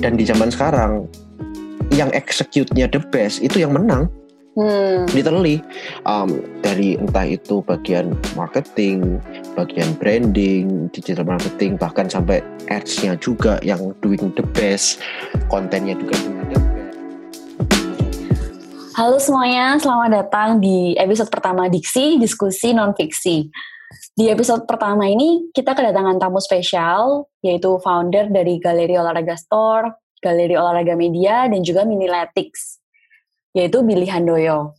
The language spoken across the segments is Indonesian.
dan di zaman sekarang yang execute-nya the best itu yang menang Hmm. literally um, dari entah itu bagian marketing, bagian branding, digital marketing, bahkan sampai ads-nya juga yang doing the best, kontennya juga doing the best. Halo semuanya, selamat datang di episode pertama Diksi, diskusi non-fiksi. Di episode pertama ini, kita kedatangan tamu spesial, yaitu founder dari Galeri Olahraga Store, Galeri Olahraga Media, dan juga Miniletics, yaitu Billy Handoyo.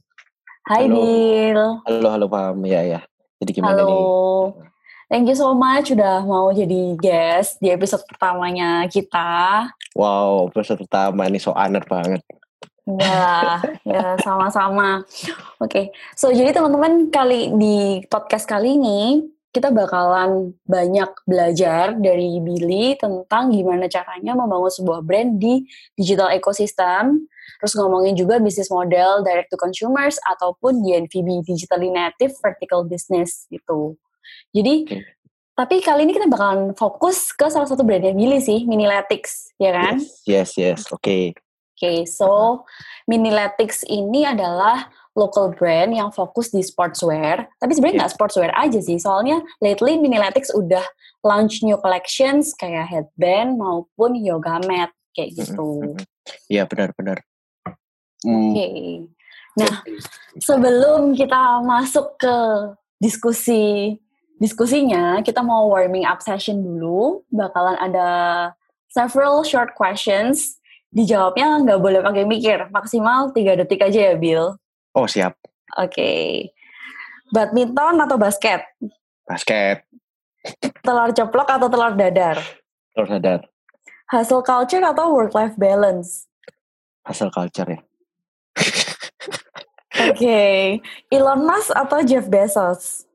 Hai Halo. Bill. Halo, halo Pam, ya ya. Jadi gimana Halo. nih? Thank you so much udah mau jadi guest di episode pertamanya kita. Wow, episode pertama ini so honor banget. Ya, ya sama-sama. Oke, so jadi teman-teman kali di podcast kali ini kita bakalan banyak belajar dari Billy tentang gimana caranya membangun sebuah brand di digital ecosystem. Terus ngomongin juga bisnis model direct to consumers ataupun DNVB digitally native vertical business gitu. Jadi Oke. tapi kali ini kita bakalan fokus ke salah satu brandnya Billy sih, Miniletics, ya kan? Yes, yes, yes. Oke. Oke, so Miniletics ini adalah local brand yang fokus di sportswear. Tapi sebenarnya nggak sportswear aja sih, soalnya lately Miniletics udah launch new collections kayak headband maupun yoga mat kayak gitu. Iya, benar-benar. Hmm, Oke. Nah, sebelum kita masuk ke diskusi diskusinya, kita mau warming up session dulu. Bakalan ada several short questions. Dijawabnya nggak boleh pakai mikir, maksimal 3 detik aja ya, Bill. Oh, siap. Oke. Badminton atau basket? Basket. Telur ceplok atau telur dadar? Terus sadar. Hustle culture atau work-life balance? Hustle culture ya. Oke. Elon Musk atau Jeff Bezos?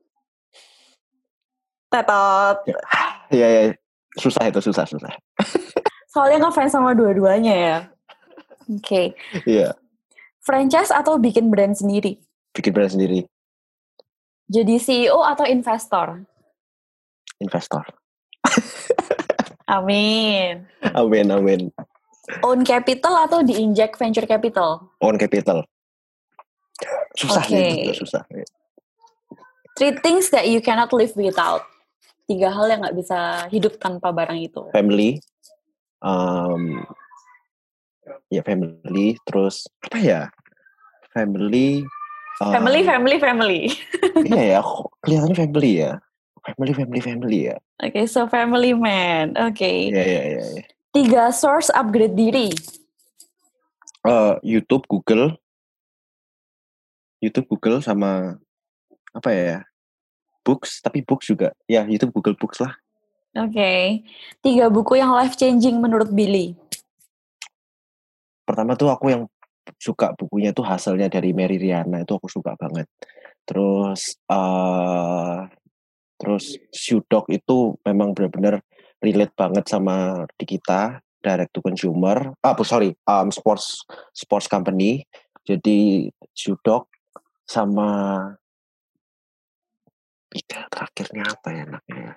Tetot. Iya, iya. Susah itu, susah, susah. Soalnya ngefans sama dua-duanya ya. Oke. Iya. Franchise atau bikin brand sendiri? Bikin brand sendiri. Jadi CEO atau investor? Investor. Amin. Amin, amin. Own capital atau diinjek venture capital? Own capital. Susah Oke. nih, susah. Three things that you cannot live without. Tiga hal yang nggak bisa hidup tanpa barang itu. Family. Um, ya family. Terus apa ya? Family. um, Family, family, family. Iya ya, kelihatannya family ya. Family, family, family ya. Oke, so family man. Oke. Iya, iya, iya. iya. Tiga source upgrade diri. Eh, YouTube, Google. YouTube, Google sama apa ya? Books, tapi books juga. Ya, YouTube, Google Books lah. Oke. Tiga buku yang life changing menurut Billy. Pertama tuh aku yang suka bukunya tuh hasilnya dari Mary Riana itu aku suka banget. Terus eh terus Shoe Dog itu memang benar-benar relate banget sama di kita direct to consumer. Ah, bu- sorry, um, sports sports company. Jadi Shoe Dog sama tiga terakhirnya apa ya anaknya? ya?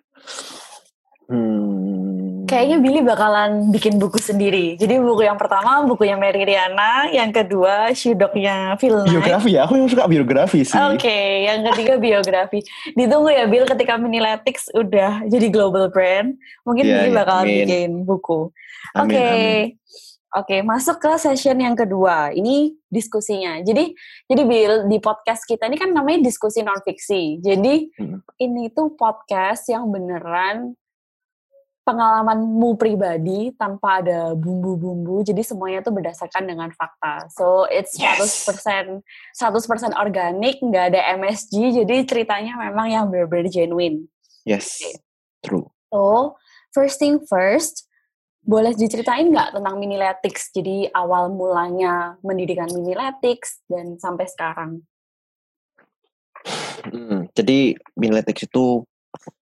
Hmm. Kayaknya Billy bakalan bikin buku sendiri. Jadi buku yang pertama bukunya Mary Riana, yang kedua Shudoknya Phil Knight. biografi ya, aku yang suka biografi sih. Oke, yang ketiga biografi. Ditunggu ya Bill ketika Miniletics udah jadi global brand, mungkin Iya, Billy iya, bakalan amin. bikin buku. Oke. amin. Oke, masuk ke session yang kedua. Ini diskusinya. Jadi, jadi Bill di podcast kita ini kan namanya diskusi non fiksi. Jadi Hmm. ini tuh podcast yang beneran pengalamanmu pribadi tanpa ada bumbu-bumbu. Jadi semuanya tuh berdasarkan dengan fakta. So it's Yes. 100% 100% organik, nggak ada MSG. Jadi ceritanya memang yang benar-benar genuine. Yes, true. So, first thing first, boleh diceritain nggak tentang Miniletics? Jadi awal mulanya mendirikan Miniletics dan sampai sekarang. Hmm, jadi Miniletics itu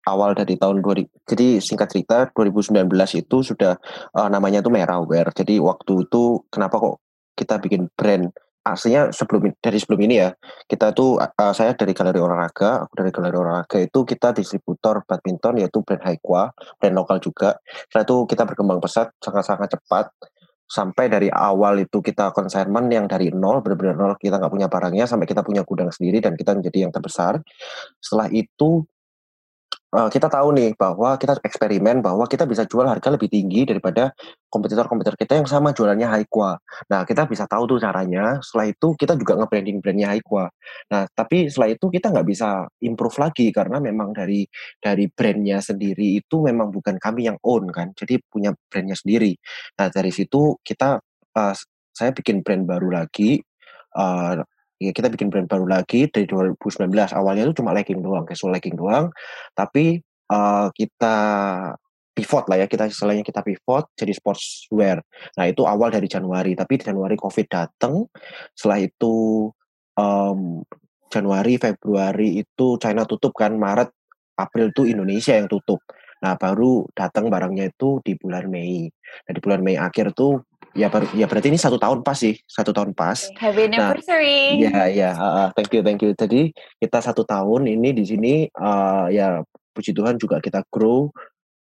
awal dari tahun 2000. Jadi singkat cerita 2019 itu sudah eh, namanya itu Meraware. Jadi waktu itu kenapa kok kita bikin brand aslinya sebelum dari sebelum ini ya kita tuh eh, saya dari galeri olahraga aku dari galeri olahraga itu kita distributor badminton yaitu brand Haikwa brand lokal juga setelah itu kita berkembang pesat sangat-sangat cepat sampai dari awal itu kita consignment yang dari nol benar-benar nol kita nggak punya barangnya sampai kita punya gudang sendiri dan kita menjadi yang terbesar setelah itu uh, kita tahu nih bahwa kita eksperimen bahwa kita bisa jual harga lebih tinggi daripada kompetitor-kompetitor kita yang sama jualannya qua. Nah, kita bisa tahu tuh caranya. Setelah itu kita juga nge-branding brandnya qua. Nah, tapi setelah itu kita nggak bisa improve lagi karena memang dari dari brandnya sendiri itu memang bukan kami yang own kan. Jadi punya brandnya sendiri. Nah, dari situ kita uh, saya bikin brand baru lagi uh, ya kita bikin brand baru lagi dari 2019 awalnya itu cuma legging doang casual legging doang. Tapi uh, kita pivot lah ya kita istilahnya kita pivot jadi sportswear. Nah itu awal dari Januari tapi di Januari covid datang setelah itu um, Januari Februari itu China tutup kan Maret April itu Indonesia yang tutup. Nah baru datang barangnya itu di bulan Mei. Nah di bulan Mei akhir tuh ya baru ya berarti ini satu tahun pas sih satu tahun pas. Happy nah, anniversary. nah, ya ya uh, thank you thank you. Jadi kita satu tahun ini di sini uh, ya puji Tuhan juga kita grow.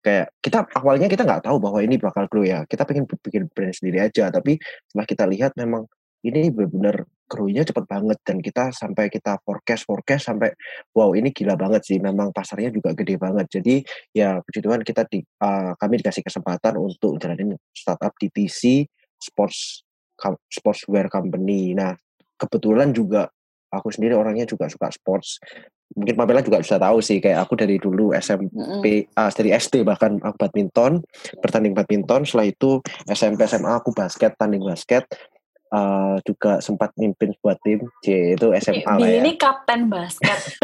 Kayak kita awalnya kita nggak tahu bahwa ini bakal grow ya. Kita pengen bikin brand sendiri aja. Tapi setelah kita lihat memang ini benar-benar grow-nya cepet banget dan kita sampai kita forecast forecast sampai wow ini gila banget sih. Memang pasarnya juga gede banget. Jadi ya puji Tuhan kita di uh, kami dikasih kesempatan untuk jalanin startup DTC sports sportswear company. Nah, kebetulan juga aku sendiri orangnya juga suka sports. Mungkin Pamela juga bisa tahu sih, kayak aku dari dulu SMP, mm -hmm. uh, dari SD bahkan aku badminton, bertanding badminton. Setelah itu SMP SMA aku basket, tanding basket. Uh, juga sempat mimpin buat tim C itu SMA lah ya. Ini kapten basket,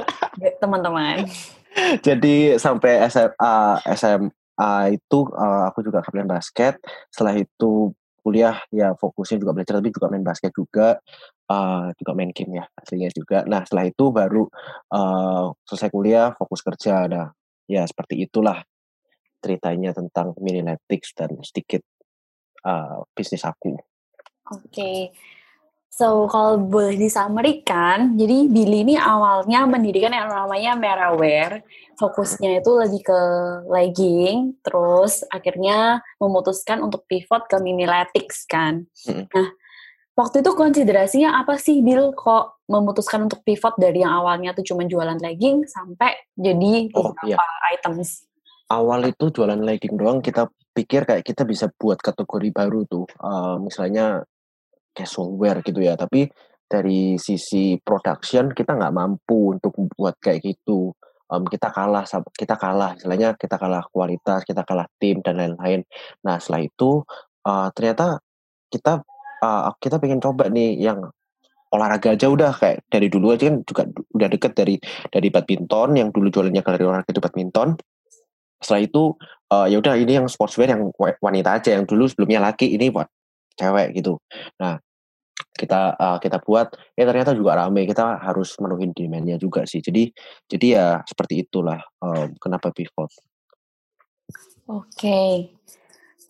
teman-teman. Jadi sampai SMA SMA itu uh, aku juga kapten basket. Setelah itu kuliah ya fokusnya juga belajar tapi juga main basket juga uh, juga main game ya aslinya juga. Nah setelah itu baru uh, selesai kuliah fokus kerja. Nah ya seperti itulah ceritanya tentang Miniletics dan sedikit uh, bisnis aku. Oke. okay. So, kalau boleh disamerikan, jadi Billy ini awalnya mendirikan yang namanya Meraware. Fokusnya itu lebih ke legging, terus akhirnya memutuskan untuk pivot ke Miniletics kan. Nah, waktu itu konsiderasinya apa sih Bill kok memutuskan untuk pivot dari yang awalnya tuh cuma jualan legging sampai jadi oh, beberapa iya. items? Awal itu jualan legging doang, kita pikir kayak kita bisa buat kategori baru tuh. Uh, misalnya casual wear gitu ya. Tapi dari sisi production kita nggak mampu untuk buat kayak gitu. Um, kita kalah kita kalah istilahnya kita kalah kualitas kita kalah tim dan lain-lain. Nah setelah itu uh, ternyata kita uh, kita pengen coba nih yang olahraga aja udah kayak dari dulu aja kan juga udah deket dari dari badminton yang dulu jualannya dari olahraga itu badminton. Setelah itu uh, ya udah ini yang sportswear yang wanita aja yang dulu sebelumnya laki ini buat cewek gitu. Nah kita uh, kita buat ya ternyata juga rame. Kita harus menuhin demandnya juga sih. Jadi jadi ya seperti itulah um, kenapa pivot. Oke. Okay.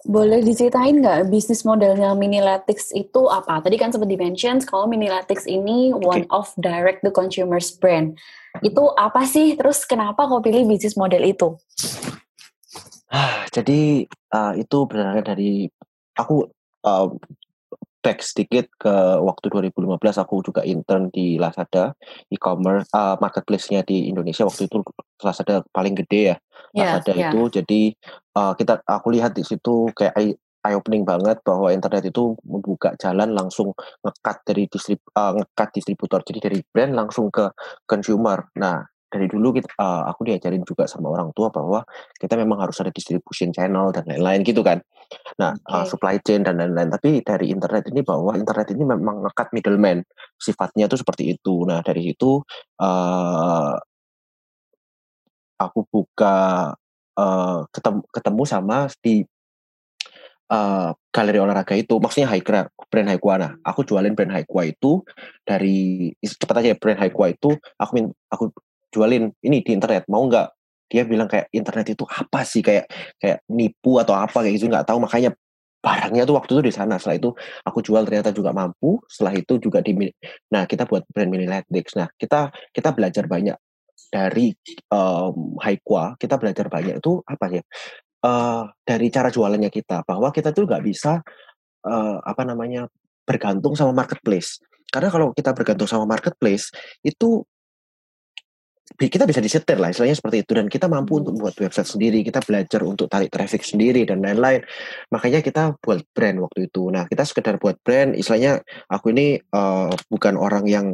boleh diceritain nggak bisnis modelnya Miniletics itu apa? Tadi kan sempat dimention kalau Miniletics ini okay. one of direct to consumers brand. Itu apa sih? Terus kenapa kau pilih bisnis model itu? Jadi uh, itu berasal dari aku uh, back sedikit ke waktu 2015 aku juga intern di Lazada e-commerce uh, marketplace-nya di Indonesia. Waktu itu Lazada paling gede ya iya, Lazada yeah, itu. Jadi uh, kita aku lihat di situ kayak eye opening banget bahwa internet itu membuka jalan langsung ngekat dari distrib uh, ngekat distributor. Jadi dari brand langsung ke consumer. Nah dari dulu kita, uh, aku diajarin juga sama orang tua bahwa kita memang harus ada distribution channel dan lain-lain gitu kan. Nah, okay. uh, supply chain dan lain-lain. Tapi dari internet ini bahwa internet ini memang ngekat middleman. Sifatnya itu seperti itu. Nah, dari situ uh, aku buka uh, ketemu, ketemu sama di uh, galeri olahraga itu maksudnya high brand high nah aku jualin brand high itu dari cepat aja brand high itu aku min, aku jualin ini di internet mau nggak dia bilang kayak internet itu apa sih? Kayak kayak nipu atau apa kayak gitu nggak tahu. Makanya barangnya tuh waktu itu di sana. Setelah itu aku jual ternyata juga mampu. Setelah itu juga di nah kita buat brand mini Netflix nah kita kita belajar banyak dari um, Haikwa kita belajar banyak itu apa ya uh, dari cara jualannya kita. Bahwa kita tuh nggak bisa uh, apa namanya bergantung sama marketplace. Karena kalau kita bergantung sama marketplace itu kita bisa disetir lah istilahnya seperti itu. Dan kita mampu untuk buat website sendiri kita belajar untuk tarik traffic sendiri dan lain-lain. Makanya kita buat brand waktu itu. Nah kita sekedar buat brand istilahnya aku ini uh, bukan orang yang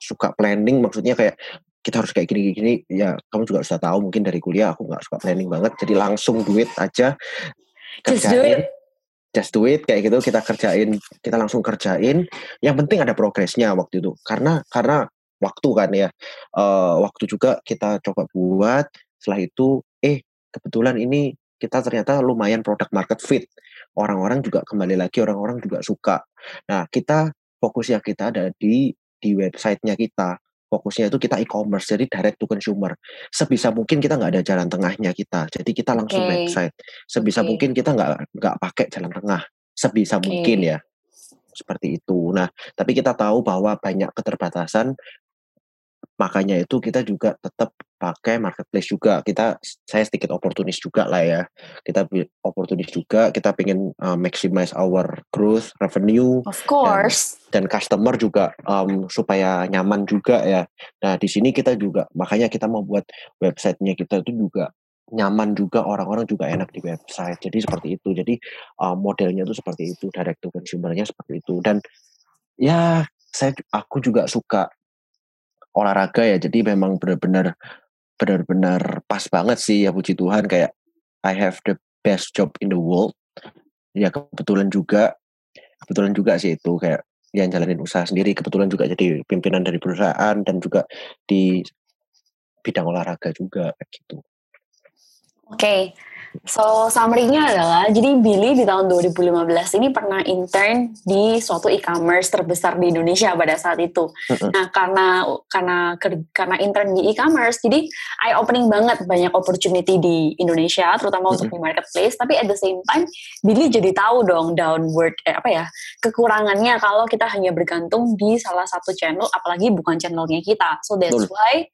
suka planning maksudnya kayak kita harus kayak gini-gini ya kamu juga sudah tahu mungkin dari kuliah aku nggak suka planning banget. Jadi langsung duit aja kerjain just do it. just do it kayak gitu. Kita kerjain kita langsung kerjain. Yang penting ada progresnya waktu itu. Karena karena waktu kan ya. Uh, waktu juga kita coba buat setelah itu eh kebetulan ini kita ternyata lumayan produk market fit. Orang-orang juga kembali lagi orang-orang juga suka. Nah kita fokusnya kita ada di di websitenya kita. Fokusnya itu kita e-commerce jadi direct to consumer. Sebisa mungkin kita nggak ada jalan tengahnya kita jadi kita langsung okay. website. Sebisa okay. mungkin kita nggak nggak pakai jalan tengah. Sebisa okay. mungkin ya seperti itu. Nah tapi kita tahu bahwa banyak keterbatasan makanya itu kita juga tetap pakai marketplace juga. Kita saya sedikit oportunis juga lah ya. Kita oportunis juga. Kita pengen uh, maximize our growth revenue of course. dan, dan customer juga um, supaya nyaman juga ya. Nah di sini kita juga makanya kita mau buat websitenya kita itu juga nyaman juga orang-orang juga enak di website. Jadi seperti itu. Jadi uh, modelnya itu seperti itu direct to consumernya seperti itu. Dan ya saya aku juga suka olahraga ya. Jadi memang benar-benar benar-benar pas banget sih ya puji Tuhan. Kayak I have the best job in the world. Ya kebetulan juga kebetulan juga sih itu kayak yang jalanin usaha sendiri. Kebetulan juga jadi pimpinan dari perusahaan dan juga di bidang olahraga juga gitu. Oke, okay. So summary-nya adalah jadi Billy di tahun 2015 ini pernah intern di suatu e-commerce terbesar di Indonesia pada saat itu. Nah, karena karena karena intern di e-commerce jadi eye opening banget banyak opportunity di Indonesia terutama untuk di marketplace, tapi at the same time Billy jadi tahu dong downward eh, apa ya, kekurangannya kalau kita hanya bergantung di salah satu channel apalagi bukan channelnya kita. So that's why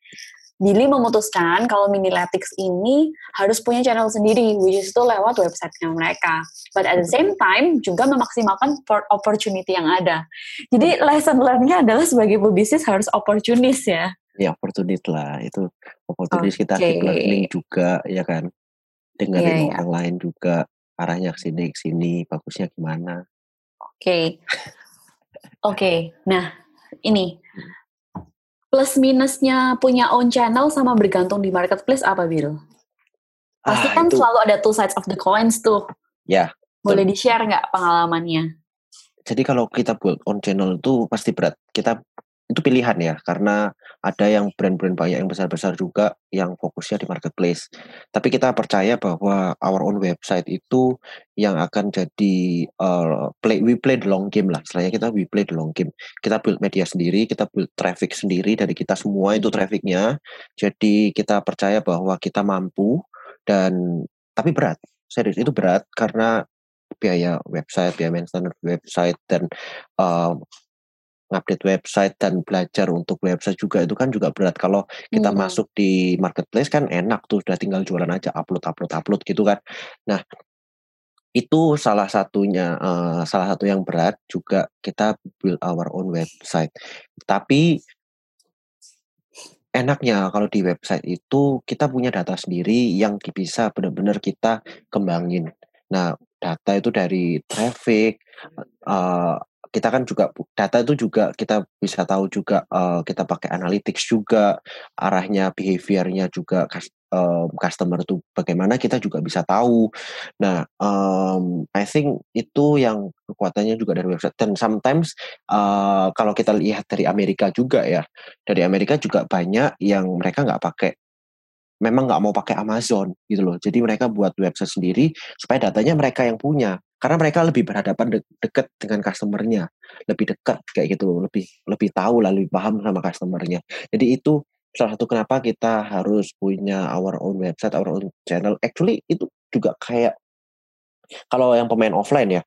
Billy memutuskan kalau Miniletics ini harus punya channel sendiri, which is itu lewat websitenya mereka. But at the same time juga memaksimalkan opportunity yang ada. Jadi lesson learned-nya adalah sebagai pebisnis harus opportunis ya. Ya opportunity lah, itu opportunity okay. kita keep learning juga ya kan. Dengerin yeah, orang yeah. lain juga arahnya ke sini ke sini bagusnya gimana. Oke. Okay. Oke. Okay. Nah, ini hmm plus minusnya punya own channel sama bergantung di marketplace apa Bill? Pasti ah, kan itu. selalu ada two sides of the coins tuh. Ya. Boleh di-share nggak pengalamannya? Jadi kalau kita buat own channel itu pasti berat. Kita itu pilihan ya karena ada yang brand-brand banyak yang besar-besar juga yang fokusnya di marketplace. Tapi kita percaya bahwa our own website itu yang akan jadi uh, play we play the long game lah. Selain kita we play the long game. Kita build media sendiri, kita build traffic sendiri dari kita semua itu trafficnya. Jadi kita percaya bahwa kita mampu dan tapi berat. Serius itu berat karena biaya website, biaya maintenance website dan uh, ngupdate website dan belajar untuk website juga itu kan juga berat. Kalau kita hmm. masuk di marketplace kan enak tuh udah tinggal jualan aja upload upload upload gitu kan. Nah itu salah satunya uh, salah satu yang berat juga kita build our own website. Tapi enaknya kalau di website itu kita punya data sendiri yang bisa benar-benar kita kembangin. Nah data itu dari traffic uh, kita kan juga data itu juga kita bisa tahu juga uh, kita pakai analytics juga arahnya behaviornya juga um, customer itu bagaimana kita juga bisa tahu. Nah, um, I think itu yang kekuatannya juga dari website dan sometimes uh, kalau kita lihat dari Amerika juga ya dari Amerika juga banyak yang mereka nggak pakai memang nggak mau pakai Amazon gitu loh. Jadi mereka buat website sendiri supaya datanya mereka yang punya. Karena mereka lebih berhadapan de dekat dengan customernya. Lebih dekat kayak gitu. Lebih lebih tahu lah lebih paham sama customernya. Jadi itu salah satu kenapa kita harus punya our own website our own channel. Actually itu juga kayak kalau yang pemain offline ya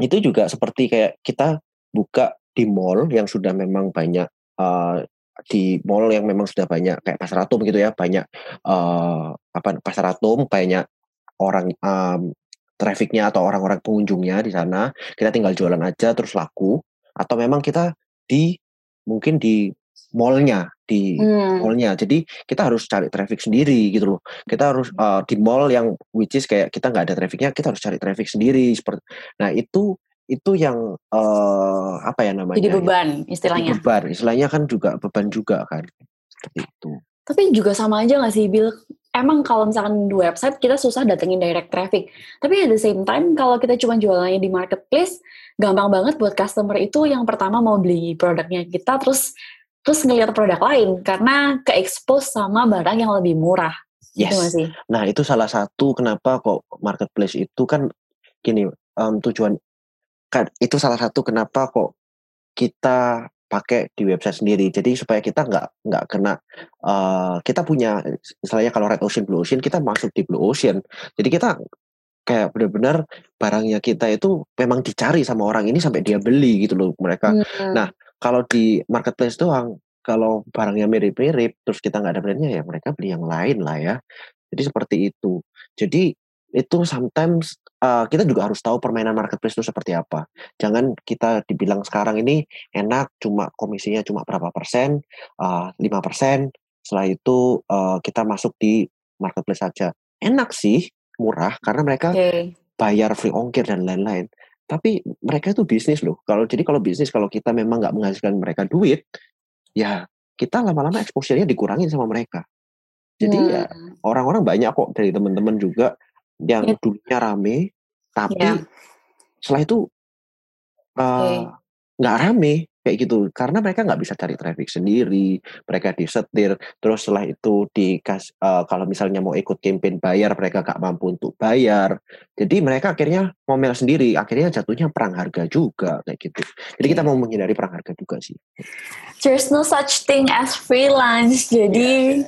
itu juga seperti kayak kita buka di mall yang sudah memang banyak uh, di mall yang memang sudah banyak kayak pasar atom gitu ya banyak uh, apa pasar atom banyak orang um, trafficnya atau orang-orang pengunjungnya di sana, kita tinggal jualan aja terus laku, atau memang kita di mungkin di mallnya di Hmm. mallnya. Jadi kita harus cari traffic sendiri gitu loh. Kita harus uh, di mall yang which is kayak kita nggak ada trafficnya kita harus cari traffic sendiri seperti nah itu itu yang uh, apa ya namanya Jadi ya? beban Jadi istilahnya. beban istilahnya kan juga beban juga kan seperti itu Tapi juga sama aja gak sih Bill? Emang kalau misalkan di website kita susah datengin direct traffic. Tapi at the same time kalau kita cuma jualannya di marketplace, gampang banget buat customer itu yang pertama mau beli produknya kita terus terus ngelihat produk lain karena ke-expose sama barang yang lebih murah. Gitu yes gak sih? nah itu salah satu kenapa kok marketplace itu kan gini um, tujuan kan itu salah satu kenapa kok kita pakai di website sendiri jadi supaya kita nggak nggak kena uh, kita punya misalnya kalau red ocean blue ocean kita masuk di blue ocean jadi kita kayak benar-benar barangnya kita itu memang dicari sama orang ini sampai dia beli gitu loh mereka Hmm. Nah, kalau di marketplace doang, kalau barangnya mirip-mirip, terus kita nggak ada brandnya ya mereka beli yang lain lah ya. Jadi seperti itu. Jadi itu sometimes uh, kita juga harus tahu permainan marketplace itu seperti apa. Jangan kita dibilang sekarang ini enak, cuma komisinya cuma berapa persen, uh, lima persen. Setelah itu uh, kita masuk di marketplace saja. Enak sih, murah karena mereka Oke. bayar free ongkir dan lain-lain. Tapi mereka itu bisnis loh. Kalau jadi kalau bisnis kalau kita memang nggak menghasilkan mereka duit, ya kita lama-lama exposure-nya dikurangin sama mereka. Jadi ya Hmm. orang-orang banyak kok dari teman-teman juga yang Iya. dulunya rame, tapi Iya. setelah itu eh, nggak rame kayak gitu karena mereka nggak bisa cari traffic sendiri mereka disetir terus setelah itu dikas eh, kalau misalnya mau ikut campaign bayar mereka nggak mampu untuk bayar jadi mereka akhirnya ngomel sendiri akhirnya jatuhnya perang harga juga kayak gitu jadi kita Oke. mau menghindari perang harga juga sih There's no such thing as free lunch. Jadi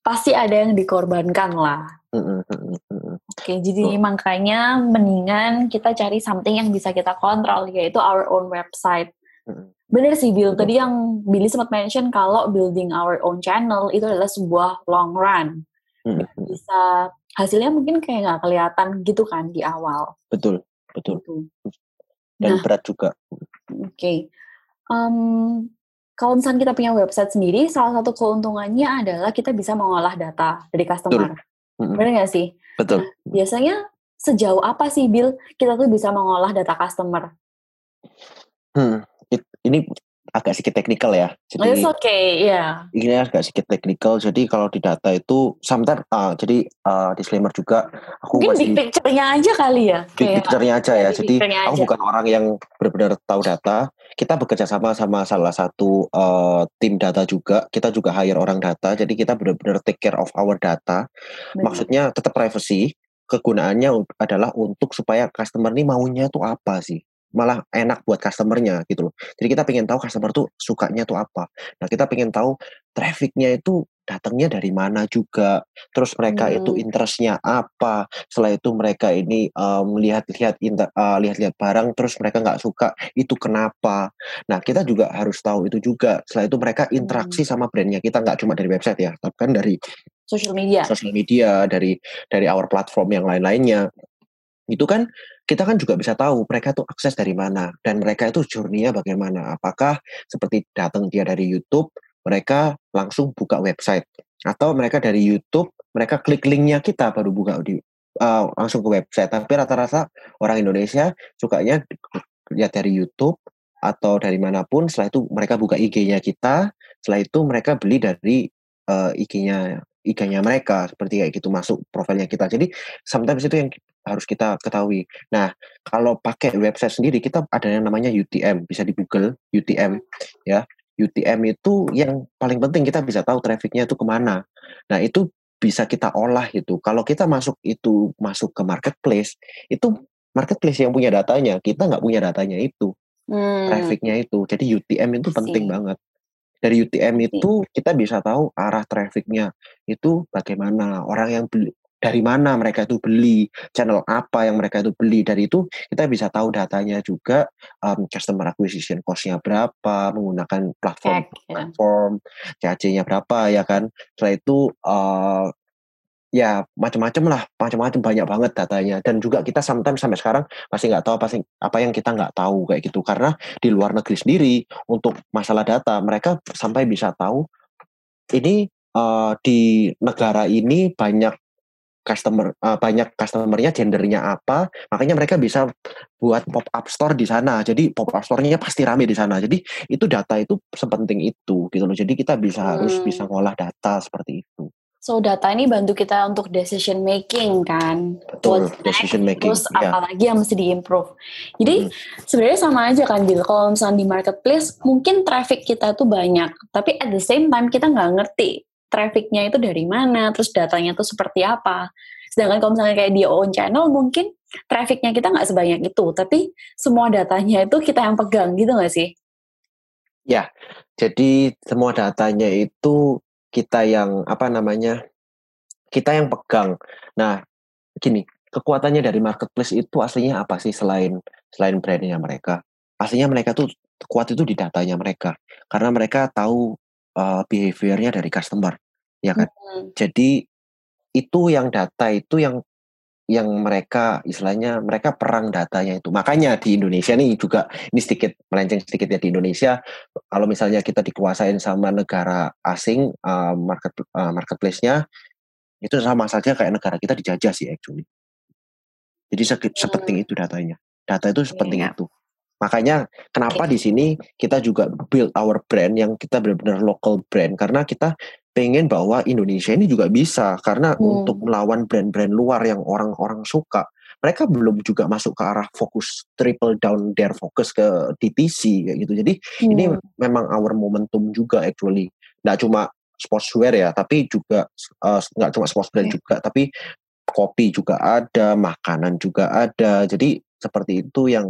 pasti ada yang dikorbankan lah. Mm. Oke, jadi Betul. makanya mendingan kita cari something yang bisa kita kontrol, yaitu our own website. Mm, Bener sih Bill, Betul. tadi yang Billy sempat mention kalau building our own channel itu adalah sebuah long run. Bisa hasilnya mungkin kayak nggak kelihatan gitu kan di awal. betul betul Gitu. dan Nah, berat juga oke. Em, kalau misalnya kita punya website sendiri, salah satu keuntungannya adalah kita bisa mengolah data dari customer. Mm, Bener nggak sih? betul Biasanya sejauh apa sih Bill kita tuh bisa mengolah data customer? Hmm, it- ini agak sedikit teknikal ya It's jadi okay, ya. ini agak sedikit teknikal jadi kalau di data itu sometimes ah, jadi ah, disclaimer juga aku Mungkin masih big picture-nya aja kali ya. big picture-nya aja ya jadi aku aja. bukan orang yang benar-benar tahu data kita bekerja sama sama salah satu eh, tim data juga kita juga hire orang data jadi kita benar-benar take care of our data Bener. maksudnya tetap privacy kegunaannya adalah untuk supaya customer ini maunya tuh apa sih malah enak buat customernya gitu loh jadi kita pengen tahu customer tuh sukanya tuh apa nah kita pengen tahu trafficnya itu datangnya dari mana juga terus mereka itu Hmm. interestnya apa setelah itu mereka ini um, lihat-lihat inter- uh, lihat-lihat barang terus mereka nggak suka itu kenapa nah kita juga harus tahu itu juga setelah itu mereka interaksi Hmm. sama brandnya kita nggak cuma dari website ya tapi kan dari Social media. sosial media dari dari our platform yang lain-lainnya itu kan kita kan juga bisa tahu mereka tuh akses dari mana dan mereka itu journey-nya bagaimana. Apakah seperti datang dia dari YouTube mereka langsung buka website. Atau mereka dari YouTube mereka klik linknya kita baru buka di uh, langsung ke website. Tapi rata-rata orang Indonesia sukanya lihat dari YouTube atau dari mana pun setelah itu mereka buka IG-nya kita setelah itu mereka beli dari uh, IG-nya IG-nya mereka seperti kayak gitu masuk profilnya kita. Jadi sometimes itu yang harus kita ketahui. Nah kalau pakai website sendiri kita ada yang namanya UTM bisa di Google UTM ya. UTM itu yang paling penting kita bisa tahu trafficnya itu ke mana. Nah itu bisa kita olah itu. Kalau kita masuk itu masuk ke marketplace itu marketplace yang punya datanya kita nggak punya datanya itu Hmm. trafficnya itu. Jadi UTM itu penting See. banget. Dari UTM itu kita bisa tahu arah trafficnya itu bagaimana. Orang yang beli dari mana mereka itu beli channel apa yang mereka itu beli. Dari itu kita bisa tahu datanya juga um, customer acquisition cost-nya berapa menggunakan platform Cek, ya. platform CAC-nya berapa ya kan. Setelah itu uh, ya macam-macam lah, macam-macam banyak banget datanya. Dan juga kita sometimes sampai sekarang masih nggak tahu apa sih apa yang kita nggak tahu kayak gitu. Karena di luar negeri sendiri untuk masalah data mereka sampai bisa tahu ini uh, di negara ini banyak customer uh, banyak customernya gendernya apa makanya mereka bisa buat pop up store di sana jadi pop up store-nya pasti rame di sana jadi itu data itu sepenting itu gitu loh jadi kita bisa hmm. harus bisa ngolah data seperti itu So data ini bantu kita untuk decision making kan. Betul, What's decision making. Terus yeah. apalagi yang mesti diimprove. Jadi hmm. sebenarnya sama aja kan Bill. Kalau misalnya di marketplace mungkin traffic kita tuh banyak, tapi at the same time kita nggak ngerti trafficnya itu dari mana, terus datanya tuh seperti apa. Sedangkan kalau misalnya kayak di own channel mungkin trafficnya kita nggak sebanyak itu, tapi semua datanya itu kita yang pegang gitu nggak sih? Ya, jadi semua datanya itu kita yang apa namanya kita yang pegang. Nah, gini, kekuatannya dari marketplace itu aslinya apa sih selain selain brandnya mereka? Aslinya mereka tuh kuat itu di datanya mereka karena mereka tahu uh, behaviornya dari customer, ya kan? Hmm. Jadi itu yang data itu yang yang mereka istilahnya mereka perang datanya itu. Makanya di Indonesia nih juga ini sedikit melenceng sedikit ya di Indonesia kalau misalnya kita dikuasain sama negara asing uh, market uh, marketplace-nya itu sama saja kayak negara kita dijajah sih actually. Jadi se hmm. sepenting itu datanya. Data itu sepenting yeah. itu. Makanya kenapa di sini kita juga build our brand yang kita benar-benar local brand karena kita pengen bahwa Indonesia ini juga bisa karena hmm. untuk melawan brand-brand luar yang orang-orang suka mereka belum juga masuk ke arah fokus triple down their focus ke DTC kayak gitu. Jadi hmm. ini memang our momentum juga actually. Nggak cuma sportswear ya, tapi juga uh, nggak cuma sports brand okay. juga, tapi kopi juga ada, makanan juga ada. Jadi seperti itu yang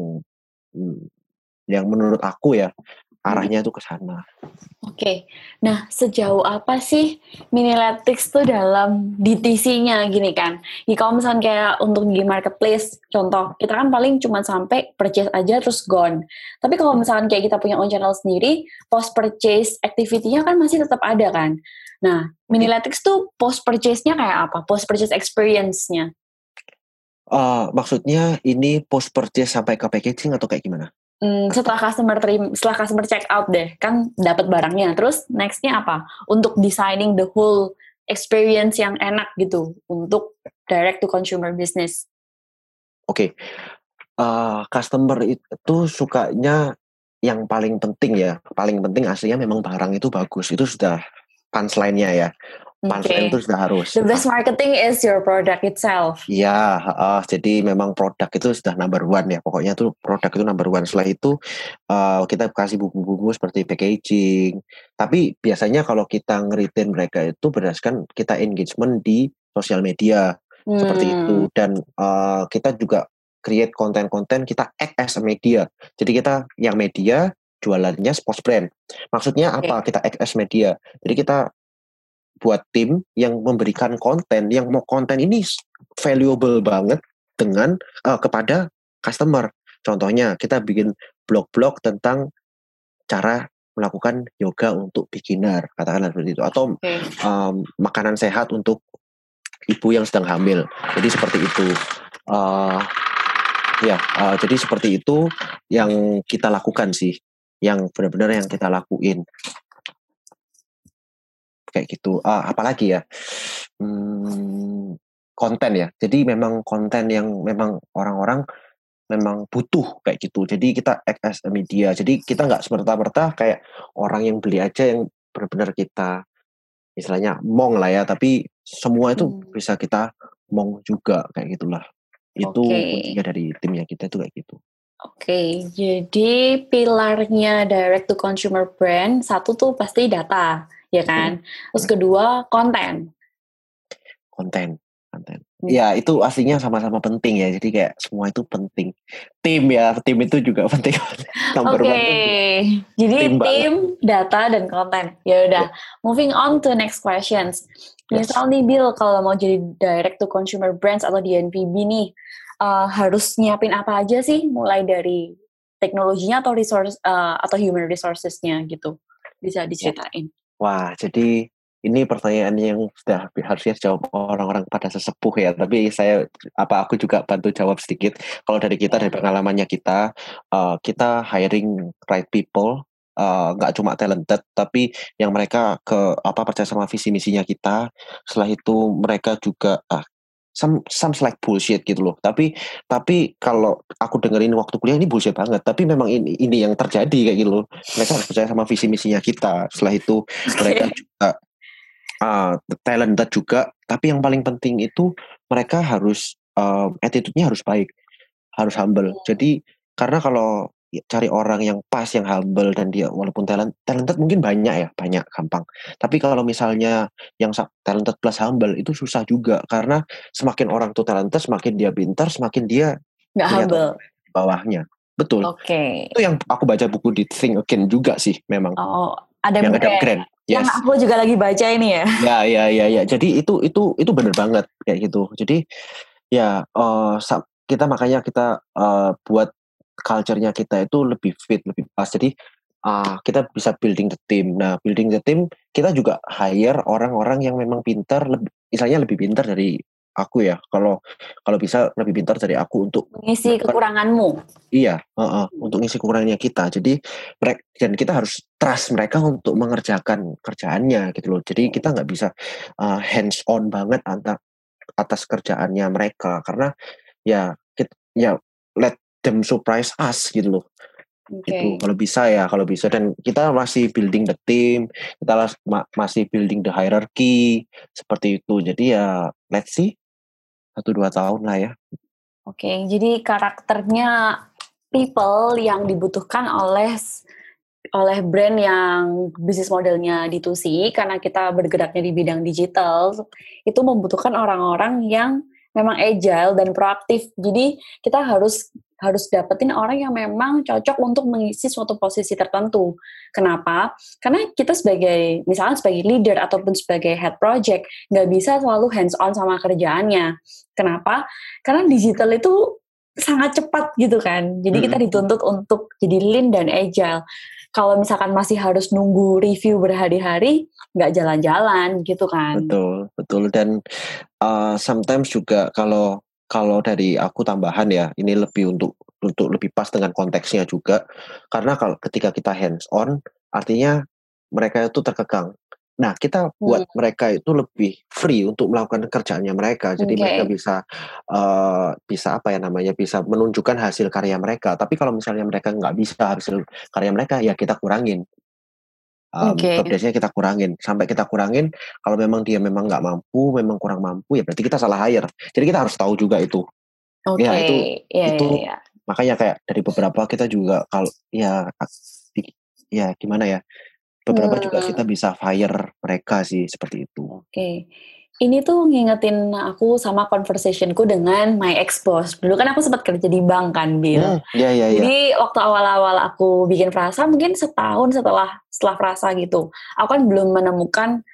yang menurut aku ya arahnya itu ke sana. Oke, okay. nah sejauh apa sih Miniletrix tuh dalam DTC-nya gini kan? Ya, kalau misalnya kayak untuk di marketplace, contoh kita kan paling cuma sampai purchase aja terus gone. Tapi kalau misalkan kayak kita punya own channel sendiri, post purchase activity-nya kan masih tetap ada kan? Nah, Miniletrix tuh post purchase-nya kayak apa? Post purchase experience-nya? Uh, maksudnya ini post purchase sampai ke packaging atau kayak gimana? Hmm, setelah customer terima, setelah customer check out deh, kan dapat barangnya. Terus nextnya apa? Untuk designing the whole experience yang enak gitu untuk direct to consumer business. Oke, okay. uh, customer itu sukanya yang paling penting ya, paling penting aslinya memang barang itu bagus. Itu sudah punchline-nya ya. Punchline okay. itu sudah harus. The best marketing is your product itself. Iya, uh, jadi memang produk itu sudah number one ya. Pokoknya tuh produk itu number one. Setelah itu uh, kita kasih bumbu-bumbu seperti packaging. Tapi biasanya kalau kita ngeritin mereka itu berdasarkan kita engagement di sosial media hmm. seperti itu. Dan uh, kita juga create konten-konten kita act as a media. Jadi kita yang media jualannya sports brand. Maksudnya apa? Okay. Kita act as media. Jadi kita buat tim yang memberikan konten yang mau konten ini valuable banget dengan uh, kepada customer. Contohnya kita bikin blog-blog tentang cara melakukan yoga untuk beginner, katakanlah seperti itu, atau okay. um, makanan sehat untuk ibu yang sedang hamil. Jadi seperti itu. Uh, ya, uh, jadi seperti itu yang kita lakukan sih, yang benar-benar yang kita lakuin kayak gitu. Uh, apalagi ya, hmm, konten ya. Jadi memang konten yang memang orang-orang memang butuh kayak gitu. Jadi kita act as a media. Jadi kita nggak semerta-merta kayak orang yang beli aja yang benar-benar kita istilahnya mong lah ya. Tapi semua itu hmm. bisa kita mong juga kayak gitulah. Itu okay. kuncinya dari timnya kita itu kayak gitu. Oke, okay, jadi pilarnya direct to consumer brand satu tuh pasti data ya kan? Terus kedua konten. Konten, konten. Hmm. Ya itu aslinya sama-sama penting ya. Jadi kayak semua itu penting. Tim ya, tim itu juga penting. Oke, okay. jadi tim, tim data dan konten. Ya udah, yeah. moving on to next questions. Misal nih Bill, kalau mau jadi direct to consumer brands atau DNVB nih, uh, harus nyiapin apa aja sih? Mulai dari teknologinya atau resource uh, atau human resourcesnya gitu, bisa diceritain. Wah, jadi ini pertanyaan yang sudah harusnya jawab orang-orang pada sesepuh ya. Tapi saya apa aku juga bantu jawab sedikit. Kalau dari kita dari pengalamannya kita, uh, kita hiring right people nggak uh, cuma talented tapi yang mereka ke apa percaya sama visi misinya kita setelah itu mereka juga ah, some some like bullshit gitu loh. Tapi tapi kalau aku dengerin waktu kuliah ini bullshit banget. Tapi memang ini ini yang terjadi kayak gitu loh. Mereka harus percaya sama visi misinya kita. Setelah itu mereka juga uh, talented juga. Tapi yang paling penting itu mereka harus uh, attitude-nya harus baik. Harus humble. Jadi karena kalau cari orang yang pas yang humble dan dia walaupun talent talented mungkin banyak ya banyak gampang tapi kalau misalnya yang talented plus humble itu susah juga karena semakin orang tuh talented semakin dia pintar semakin dia nggak humble bawahnya betul oke okay. itu yang aku baca buku di Think Again juga sih memang oh ada yang Grant Yes. Yang aku juga lagi baca ini ya. Ya, ya, ya, ya. Jadi itu itu itu benar banget kayak gitu. Jadi ya uh, kita makanya kita uh, buat culture-nya kita itu lebih fit, lebih pas. Jadi uh, kita bisa building the team. Nah, building the team kita juga hire orang-orang yang memang pintar, lebih, misalnya lebih pintar dari aku ya. Kalau kalau bisa lebih pintar dari aku untuk mengisi kekuranganmu. Iya uh, uh, untuk mengisi kekurangannya kita. Jadi mereka dan kita harus trust mereka untuk mengerjakan kerjaannya gitu loh. Jadi kita nggak bisa uh, hands on banget antar atas kerjaannya mereka. Karena ya kita, ya them surprise us gitu loh Okay. itu kalau bisa ya kalau bisa dan kita masih building the team kita masih building the hierarchy seperti itu jadi ya let's see satu dua tahun lah ya. Oke, jadi karakternya people yang dibutuhkan oleh oleh brand yang bisnis modelnya D2C karena kita bergeraknya di bidang digital itu membutuhkan orang-orang yang memang agile dan proaktif. Jadi kita harus harus dapetin orang yang memang cocok untuk mengisi suatu posisi tertentu. Kenapa? Karena kita sebagai misalnya sebagai leader ataupun sebagai head project nggak bisa selalu hands on sama kerjaannya. Kenapa? Karena digital itu sangat cepat gitu kan. Jadi kita dituntut untuk jadi lean dan agile. Kalau misalkan masih harus nunggu review berhari-hari, nggak jalan-jalan gitu kan. Betul, betul. Dan uh, sometimes juga kalau kalau dari aku tambahan ya, ini lebih untuk untuk lebih pas dengan konteksnya juga. Karena kalau ketika kita hands on, artinya mereka itu terkekang. Nah, kita buat hmm. mereka itu lebih free untuk melakukan kerjaannya mereka. Jadi okay. mereka bisa uh, bisa apa ya namanya bisa menunjukkan hasil karya mereka. Tapi kalau misalnya mereka nggak bisa hasil karya mereka, ya kita kurangin um, okay. biasanya kita kurangin sampai kita kurangin kalau memang dia memang nggak mampu memang kurang mampu ya berarti kita salah hire jadi kita harus tahu juga itu okay. ya itu yeah, itu yeah, yeah. makanya kayak dari beberapa kita juga kalau ya ya gimana ya beberapa hmm. juga kita bisa fire mereka sih seperti itu oke okay ini tuh ngingetin aku sama conversationku dengan my ex boss. Dulu kan aku sempat kerja di bank kan, Bill. Hmm, yeah, yeah, Jadi yeah. waktu awal-awal aku bikin frasa, mungkin setahun setelah setelah frasa gitu, aku kan belum menemukan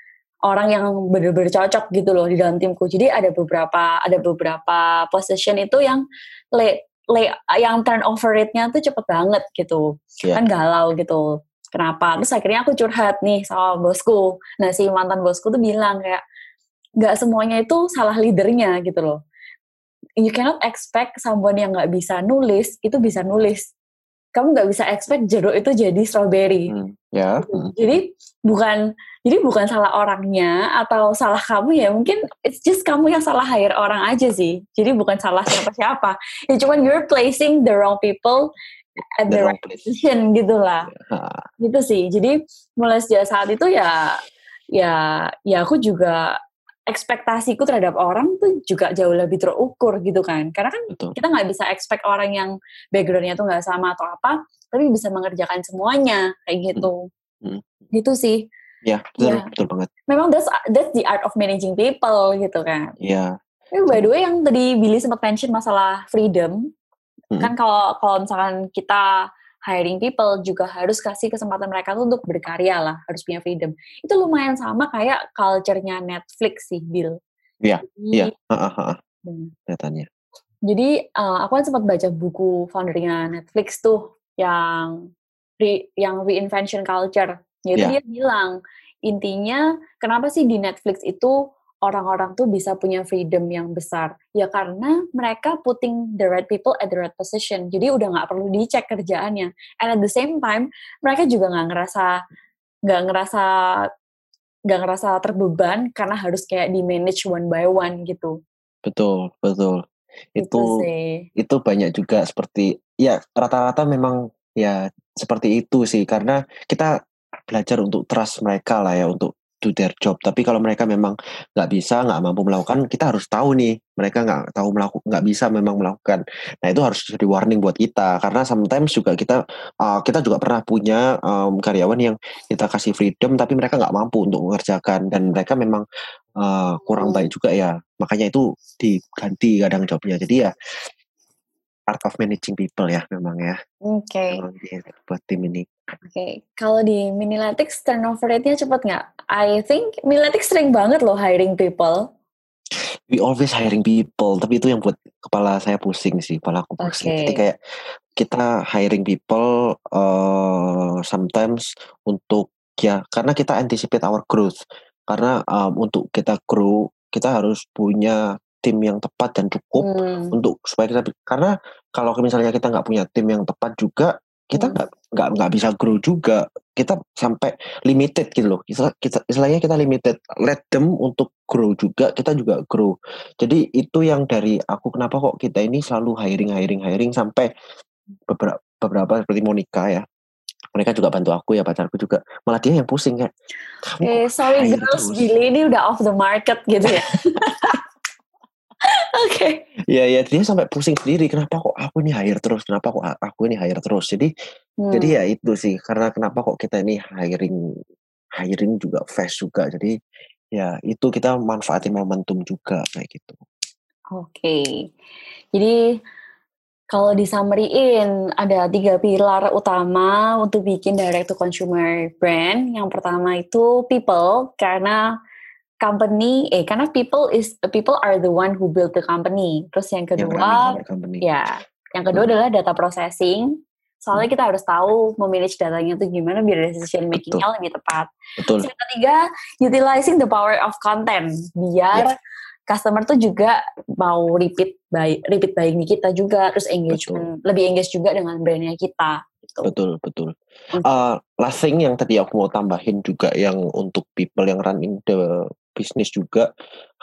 orang yang benar-benar cocok gitu loh di dalam timku. Jadi ada beberapa ada beberapa position itu yang le, le yang turnover rate-nya tuh cepet banget gitu. Yeah. Kan galau gitu. Kenapa? Terus akhirnya aku curhat nih sama bosku. Nah si mantan bosku tuh bilang kayak, nggak semuanya itu salah leadernya gitu loh. You cannot expect someone yang nggak bisa nulis itu bisa nulis. Kamu nggak bisa expect jeruk itu jadi strawberry. Hmm, ya. Yeah. Hmm. Jadi bukan jadi bukan salah orangnya atau salah kamu ya mungkin it's just kamu yang salah hire orang aja sih. Jadi bukan salah siapa-siapa. Ya cuman you're placing the wrong people at the, the right position gitu lah. Yeah. Gitu sih. Jadi mulai sejak saat itu ya ya ya aku juga ekspektasiku terhadap orang tuh juga jauh lebih terukur gitu kan karena kan Betul. kita nggak bisa expect orang yang backgroundnya tuh nggak sama atau apa tapi bisa mengerjakan semuanya kayak gitu hmm. Hmm. gitu sih ya betul ya. betul banget memang that's that's the art of managing people gitu kan ya yeah. by the way yang tadi Billy sempat mention masalah freedom hmm. kan kalau kalau misalkan kita hiring people juga harus kasih kesempatan mereka tuh untuk berkarya lah, harus punya freedom. Itu lumayan sama kayak culture-nya Netflix sih, Bill. Iya, iya. Kelihatannya. Jadi uh, aku kan sempat baca buku foundernya Netflix tuh yang re, yang reinvention culture. Jadi yeah. dia bilang intinya kenapa sih di Netflix itu orang-orang tuh bisa punya freedom yang besar? Ya karena mereka putting the right people at the right position. Jadi udah nggak perlu dicek kerjaannya. And at the same time, mereka juga nggak ngerasa nggak ngerasa nggak ngerasa terbeban karena harus kayak di manage one by one gitu. Betul, betul. Itu itu, itu banyak juga seperti ya rata-rata memang ya seperti itu sih karena kita belajar untuk trust mereka lah ya untuk do their job. Tapi kalau mereka memang nggak bisa, nggak mampu melakukan, kita harus tahu nih mereka nggak tahu melakukan, nggak bisa memang melakukan. Nah itu harus jadi warning buat kita karena sometimes juga kita uh, kita juga pernah punya um, karyawan yang kita kasih freedom tapi mereka nggak mampu untuk mengerjakan dan mereka memang uh, kurang baik juga ya. Makanya itu diganti kadang jobnya. Jadi ya art of managing people ya memang ya. Oke. Okay. buat tim ini. Oke, okay. kalau di Miniletics turnover rate-nya cepat nggak? I think Miniletics sering banget loh hiring people. We always hiring people, tapi itu yang buat kepala saya pusing sih, kepala aku pusing. Okay. Jadi kayak kita hiring people uh, sometimes untuk ya karena kita anticipate our growth. Karena um, untuk kita grow, kita harus punya tim yang tepat dan cukup hmm. untuk supaya kita karena kalau misalnya kita nggak punya tim yang tepat juga kita nggak hmm. nggak nggak bisa grow juga. Kita sampai limited gitu loh. Kita, kita istilahnya kita limited. Let them untuk grow juga kita juga grow. Jadi itu yang dari aku kenapa kok kita ini selalu hiring hiring hiring sampai beberapa beberapa seperti Monica ya. Mereka juga bantu aku ya pacarku juga. Malah dia yang pusing kayak eh sorry girls Billy ini udah off the market gitu ya Oke. Okay. Ya ya dia sampai pusing sendiri kenapa kok aku ini hire terus kenapa kok aku ini hire terus jadi hmm. jadi ya itu sih karena kenapa kok kita ini hiring hiring juga fast juga jadi ya itu kita manfaatin momentum juga kayak gitu. Oke. Okay. Jadi kalau di summary-in ada tiga pilar utama untuk bikin direct to consumer brand. Yang pertama itu people karena company eh karena people is people are the one who build the company. Terus yang kedua yang ya, yang kedua hmm. adalah data processing. Soalnya hmm. kita harus tahu memanage datanya itu gimana biar decision makingnya lebih tepat. Betul. Yang ketiga, utilizing the power of content biar yeah. customer tuh juga mau repeat buy, repeat buying di kita juga, terus engagement betul. lebih engage juga dengan brandnya kita. Gitu. Betul betul. Uh, last thing yang tadi aku mau tambahin juga yang untuk people yang running the bisnis juga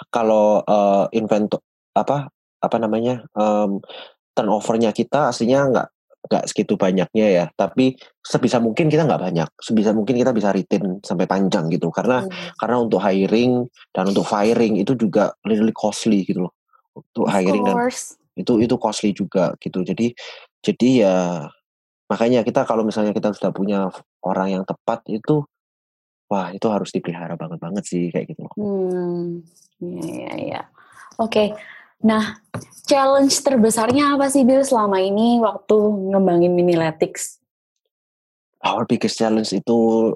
kalau uh, inventor apa apa namanya um, turnovernya kita aslinya nggak nggak segitu banyaknya ya tapi sebisa mungkin kita nggak banyak sebisa mungkin kita bisa retain sampai panjang gitu karena hmm. karena untuk hiring dan untuk firing itu juga really costly gitu loh untuk of hiring course. dan itu itu costly juga gitu jadi jadi ya makanya kita kalau misalnya kita sudah punya orang yang tepat itu wah itu harus dipelihara banget banget sih kayak gitu Hmm, iya iya iya. Oke. Nah, challenge terbesarnya apa sih Bill selama ini waktu ngembangin Miniletics? Our biggest challenge itu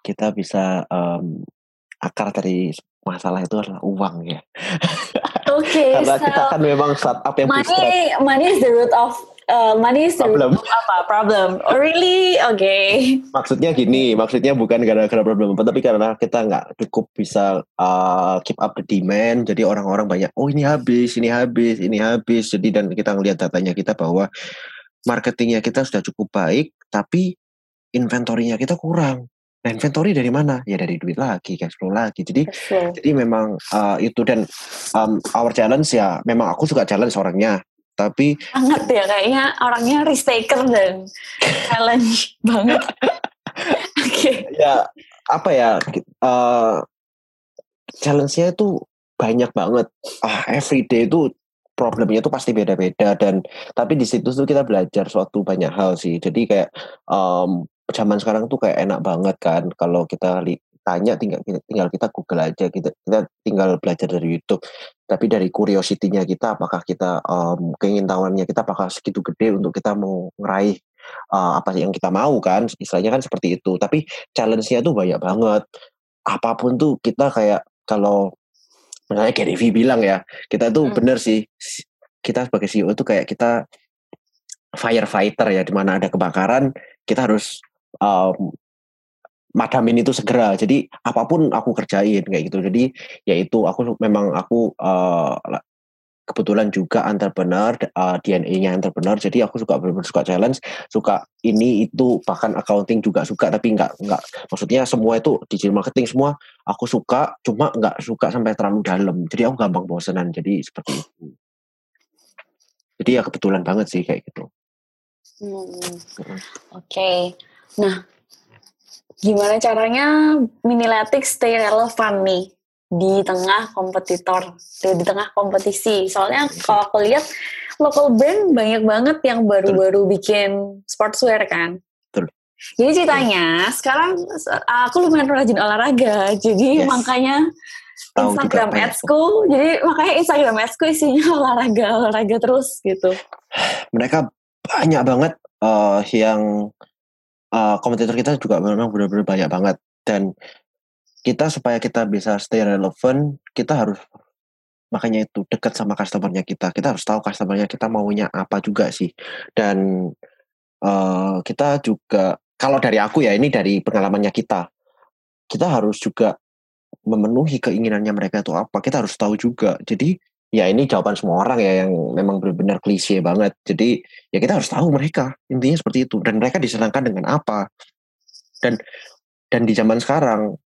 kita bisa um, akar dari masalah itu adalah uang ya. Oke. Okay, Karena so kita kan memang startup yang money, money is the root of uh, money is problem. apa problem oh, really oke okay. maksudnya gini maksudnya bukan gara-gara problem apa tapi karena kita nggak cukup bisa uh, keep up the demand jadi orang-orang banyak oh ini habis ini habis ini habis jadi dan kita ngelihat datanya kita bahwa marketingnya kita sudah cukup baik tapi inventorinya kita kurang Nah, inventory dari mana? Ya dari duit lagi, cash flow lagi. Jadi okay. jadi memang uh, itu dan um, our challenge ya memang aku suka challenge orangnya tapi banget ya kayaknya orangnya risk taker dan challenge banget. Oke. Okay. ya apa ya uh, challenge-nya itu banyak banget. Ah everyday itu problemnya itu pasti beda-beda dan tapi di situ tuh kita belajar suatu banyak hal sih. Jadi kayak um, zaman sekarang tuh kayak enak banget kan kalau kita li tanya tinggal tinggal kita Google aja kita kita tinggal belajar dari YouTube. Tapi dari curiosity-nya kita apakah kita um, keingintahuannya kita apakah segitu gede untuk kita mau ngeraih uh, apa yang kita mau kan? Istilahnya kan seperti itu. Tapi challenge-nya tuh banyak banget. Apa pun tuh kita kayak kalau misalnya Gary V bilang ya kita tuh hmm. bener sih kita sebagai CEO tuh kayak kita firefighter ya. Di mana ada kebakaran kita harus um, madamin itu segera. Jadi apa pun aku kerjain kayak gitu. Jadi yaitu aku memang aku uh, kebetulan juga entrepreneur uh, DNA-nya entrepreneur jadi aku suka benar suka challenge suka ini itu bahkan accounting juga suka tapi nggak nggak maksudnya semua itu digital marketing semua aku suka cuma nggak suka sampai terlalu dalam jadi aku gampang bosenan jadi seperti itu jadi ya kebetulan banget sih kayak gitu hmm. oke okay. nah gimana caranya Miniletik stay relevan nih di tengah kompetitor, di tengah kompetisi. Soalnya kalau aku lihat local brand banyak banget yang baru-baru bikin sportswear kan. Betul. Jadi ceritanya sekarang aku lumayan rajin olahraga, jadi yes. makanya Instagram adsku, jadi makanya Instagram adsku isinya olahraga, olahraga terus gitu. Mereka banyak banget uh, yang uh, kita juga memang benar-benar banyak banget dan kita supaya kita bisa stay relevant, kita harus makanya itu dekat sama customernya kita. Kita harus tahu customernya kita maunya apa juga sih. Dan uh, kita juga kalau dari aku ya ini dari pengalamannya kita, kita harus juga memenuhi keinginannya mereka itu apa. Kita harus tahu juga. Jadi ya ini jawaban semua orang ya yang memang benar-benar klise banget. Jadi ya kita harus tahu mereka intinya seperti itu dan mereka disenangkan dengan apa. Dan dan di zaman sekarang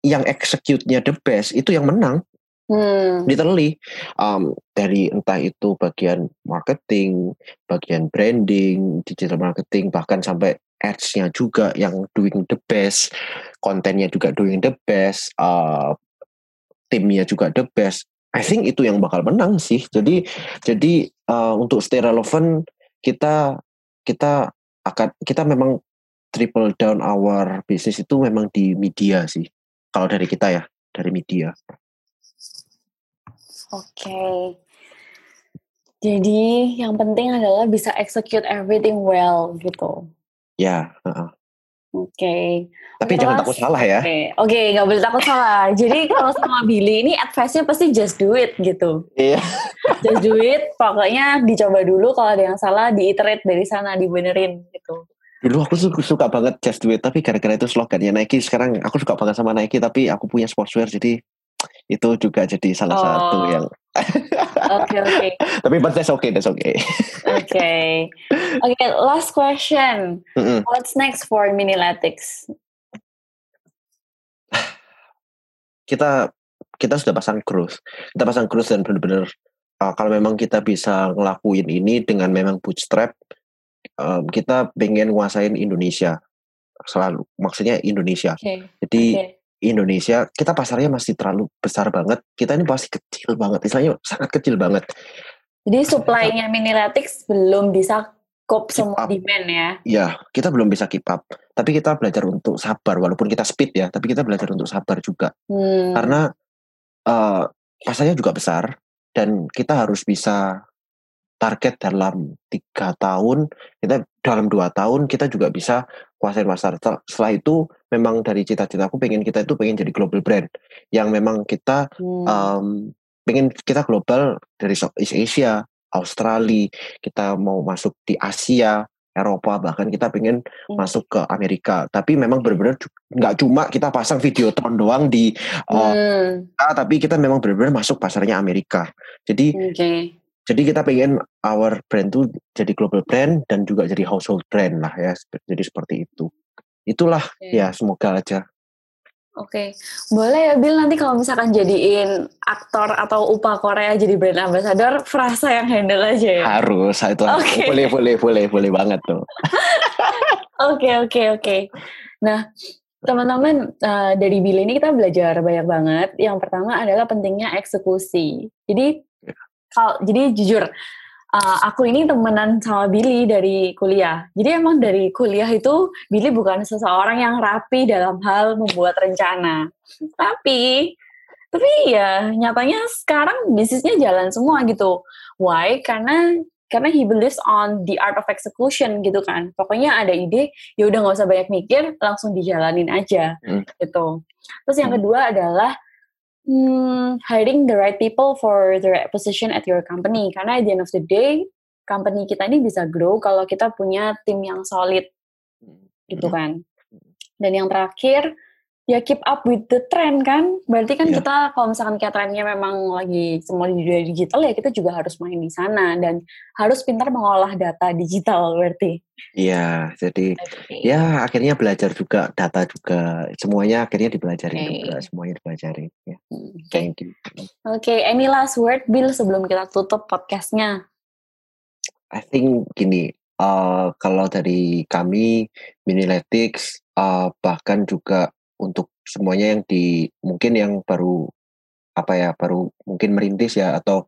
yang execute-nya the best itu yang menang. Hmm. Literally um, dari entah itu bagian marketing, bagian branding, digital marketing, bahkan sampai ads-nya juga yang doing the best, kontennya juga doing the best, uh, timnya juga the best. I think itu yang bakal menang sih. Jadi jadi uh, untuk stay relevant kita kita akan kita memang triple down our business itu memang di media sih. Kalau dari kita ya, dari media. Oke. Okay. Jadi yang penting adalah bisa execute everything well gitu. Ya. Uh -uh. Oke. Okay. Tapi Terus, jangan takut salah ya. Oke, okay. okay, nggak boleh takut salah. Jadi kalau sama Billy ini advice-nya pasti just do it gitu. Iya. just do it. Pokoknya dicoba dulu kalau ada yang salah diiterate dari sana dibenerin gitu. Dulu aku suka, suka banget Just Do It, tapi gara-gara itu slogannya Nike. Sekarang aku suka banget sama Nike, tapi aku punya sportswear, jadi itu juga jadi salah oh. satu yang Oke oke. Okay. Tapi but that's okay, that's okay. Oke. okay. Oke, okay, last question. Mm -hmm. What's next for Miniletics? Kita kita sudah pasang cruise. Kita pasang cruise dan benar-benar uh, kalau memang kita bisa ngelakuin ini dengan memang bootstrap, um, kita pengen nguasain Indonesia selalu maksudnya Indonesia okay. jadi okay. Indonesia kita pasarnya masih terlalu besar banget. Kita ini masih kecil banget. Istilahnya sangat kecil banget. Jadi supply-nya Minilatix belum bisa cope semua demand ya? Ya kita belum bisa keep up. Tapi kita belajar untuk sabar walaupun kita speed ya tapi kita belajar untuk sabar juga. Hmm. karena uh, pasarnya juga besar dan kita harus bisa target dalam tiga tahun kita dalam dua tahun kita juga bisa kuasain pasar setelah itu memang dari cita-cita aku pengen kita itu pengen jadi global brand yang memang kita hmm. um, pengen kita global dari Southeast Asia Australia kita mau masuk di Asia Eropa bahkan kita pengen hmm. masuk ke Amerika tapi memang benar-benar nggak cuma kita pasang video tron doang di uh, hmm. tapi kita memang benar-benar masuk pasarnya Amerika jadi okay jadi kita pengen our brand tuh jadi global brand dan juga jadi household brand lah ya jadi seperti itu itulah okay. ya semoga aja Oke, okay. boleh ya Bill nanti kalau misalkan jadiin aktor atau upah Korea jadi brand ambassador, frasa yang handle aja ya? Harus, itu okay. boleh, boleh, boleh, boleh banget tuh. Oke, oke, oke. Nah, teman-teman uh, dari Bill ini kita belajar banyak banget. Yang pertama adalah pentingnya eksekusi. Jadi kalau jadi jujur uh, aku ini temenan sama Billy dari kuliah. Jadi emang dari kuliah itu Billy bukan seseorang yang rapi dalam hal membuat rencana. Tapi tapi ya nyatanya sekarang bisnisnya jalan semua gitu. Why? Karena karena he believes on the art of execution gitu kan. Pokoknya ada ide, ya udah nggak usah banyak mikir, langsung dijalanin aja hmm. gitu. Terus yang hmm. kedua adalah hmm, hiring the right people for the right position at your company. Karena at the end of the day, company kita ini bisa grow kalau kita punya tim yang solid, gitu hmm. kan. Dan yang terakhir, ya keep up with the trend kan. Berarti kan Yeah. kita kalau misalkan kayak trennya memang lagi semua di dunia digital ya kita juga harus main di sana dan harus pintar mengolah data digital berarti. Iya, jadi Oke. ya akhirnya belajar juga data juga semuanya akhirnya dipelajari Oke. juga semuanya dipelajari ya. Hmm, Oke, Thank you. Oke, any last word Bill sebelum kita tutup podcastnya? I think gini, eh kalau dari kami Miniletics eh bahkan juga untuk semuanya yang di mungkin yang baru apa ya baru mungkin merintis ya atau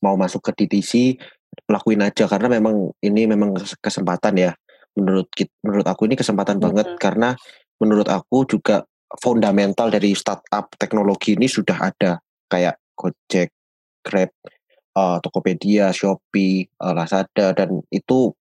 mau masuk ke DTC lakuin aja. Karena memang ini memang kes- kesempatan ya. Menurut menurut aku ini kesempatan banget. Mhm. karena menurut aku juga fundamental dari startup teknologi ini sudah ada. Kayak Gojek, Grab, eh, Tokopedia, Shopee, eh, Lazada dan itu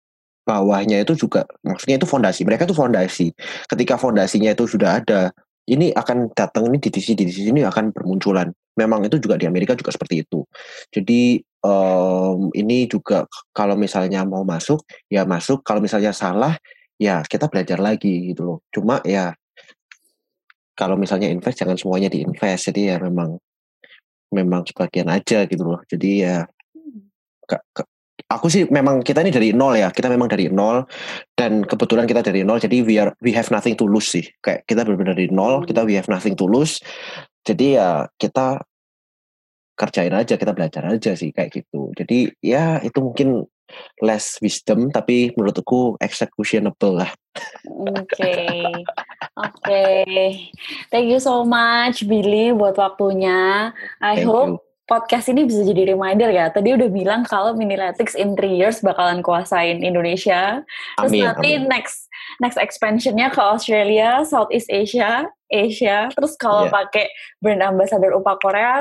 bawahnya itu juga maksudnya itu fondasi mereka itu fondasi. Ketika fondasinya itu sudah ada ini akan datang ini di sini di sini akan bermunculan. Memang itu juga di Amerika juga seperti itu. Jadi em, ini juga kalau misalnya mau masuk ya masuk. Kalau misalnya salah ya kita belajar lagi gitu loh. Cuma ya kalau misalnya invest jangan semuanya diinvest. Jadi ya memang memang sebagian aja gitu loh. Jadi ya ke- aku sih memang kita ini dari nol ya. Kita memang dari nol dan kebetulan kita dari nol. Jadi we are we have nothing to lose sih. Kayak kita benar-benar dari nol Hmm. kita we have nothing to lose. Jadi ya kita kerjain aja kita belajar aja sih kayak gitu. Jadi ya itu mungkin less wisdom tapi menurutku executionable lah. Oke, oke. Thank you so much Billy buat waktunya. I thank hope you podcast ini bisa jadi reminder ya. Tadi udah bilang kalau Miniletics in 3 years bakalan kuasain Indonesia. Terus amin nanti amin next next expansionnya ke Australia, Southeast Asia, Asia. Terus kalau Iya. pakai brand ambassador UPA Korea,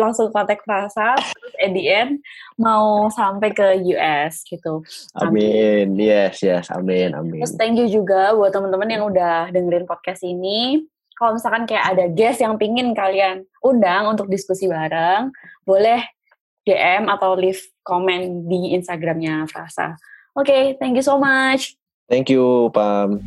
langsung kontak Frasa. Terus at the end mau sampai ke US gitu. amin yes yes amin amin Terus thank you juga buat teman-teman yang udah dengerin podcast ini. Kalau misalkan kayak ada guest yang pingin kalian undang untuk diskusi bareng, boleh DM atau leave comment di Instagramnya Frasa. Oke, thank you so much. thank you Pam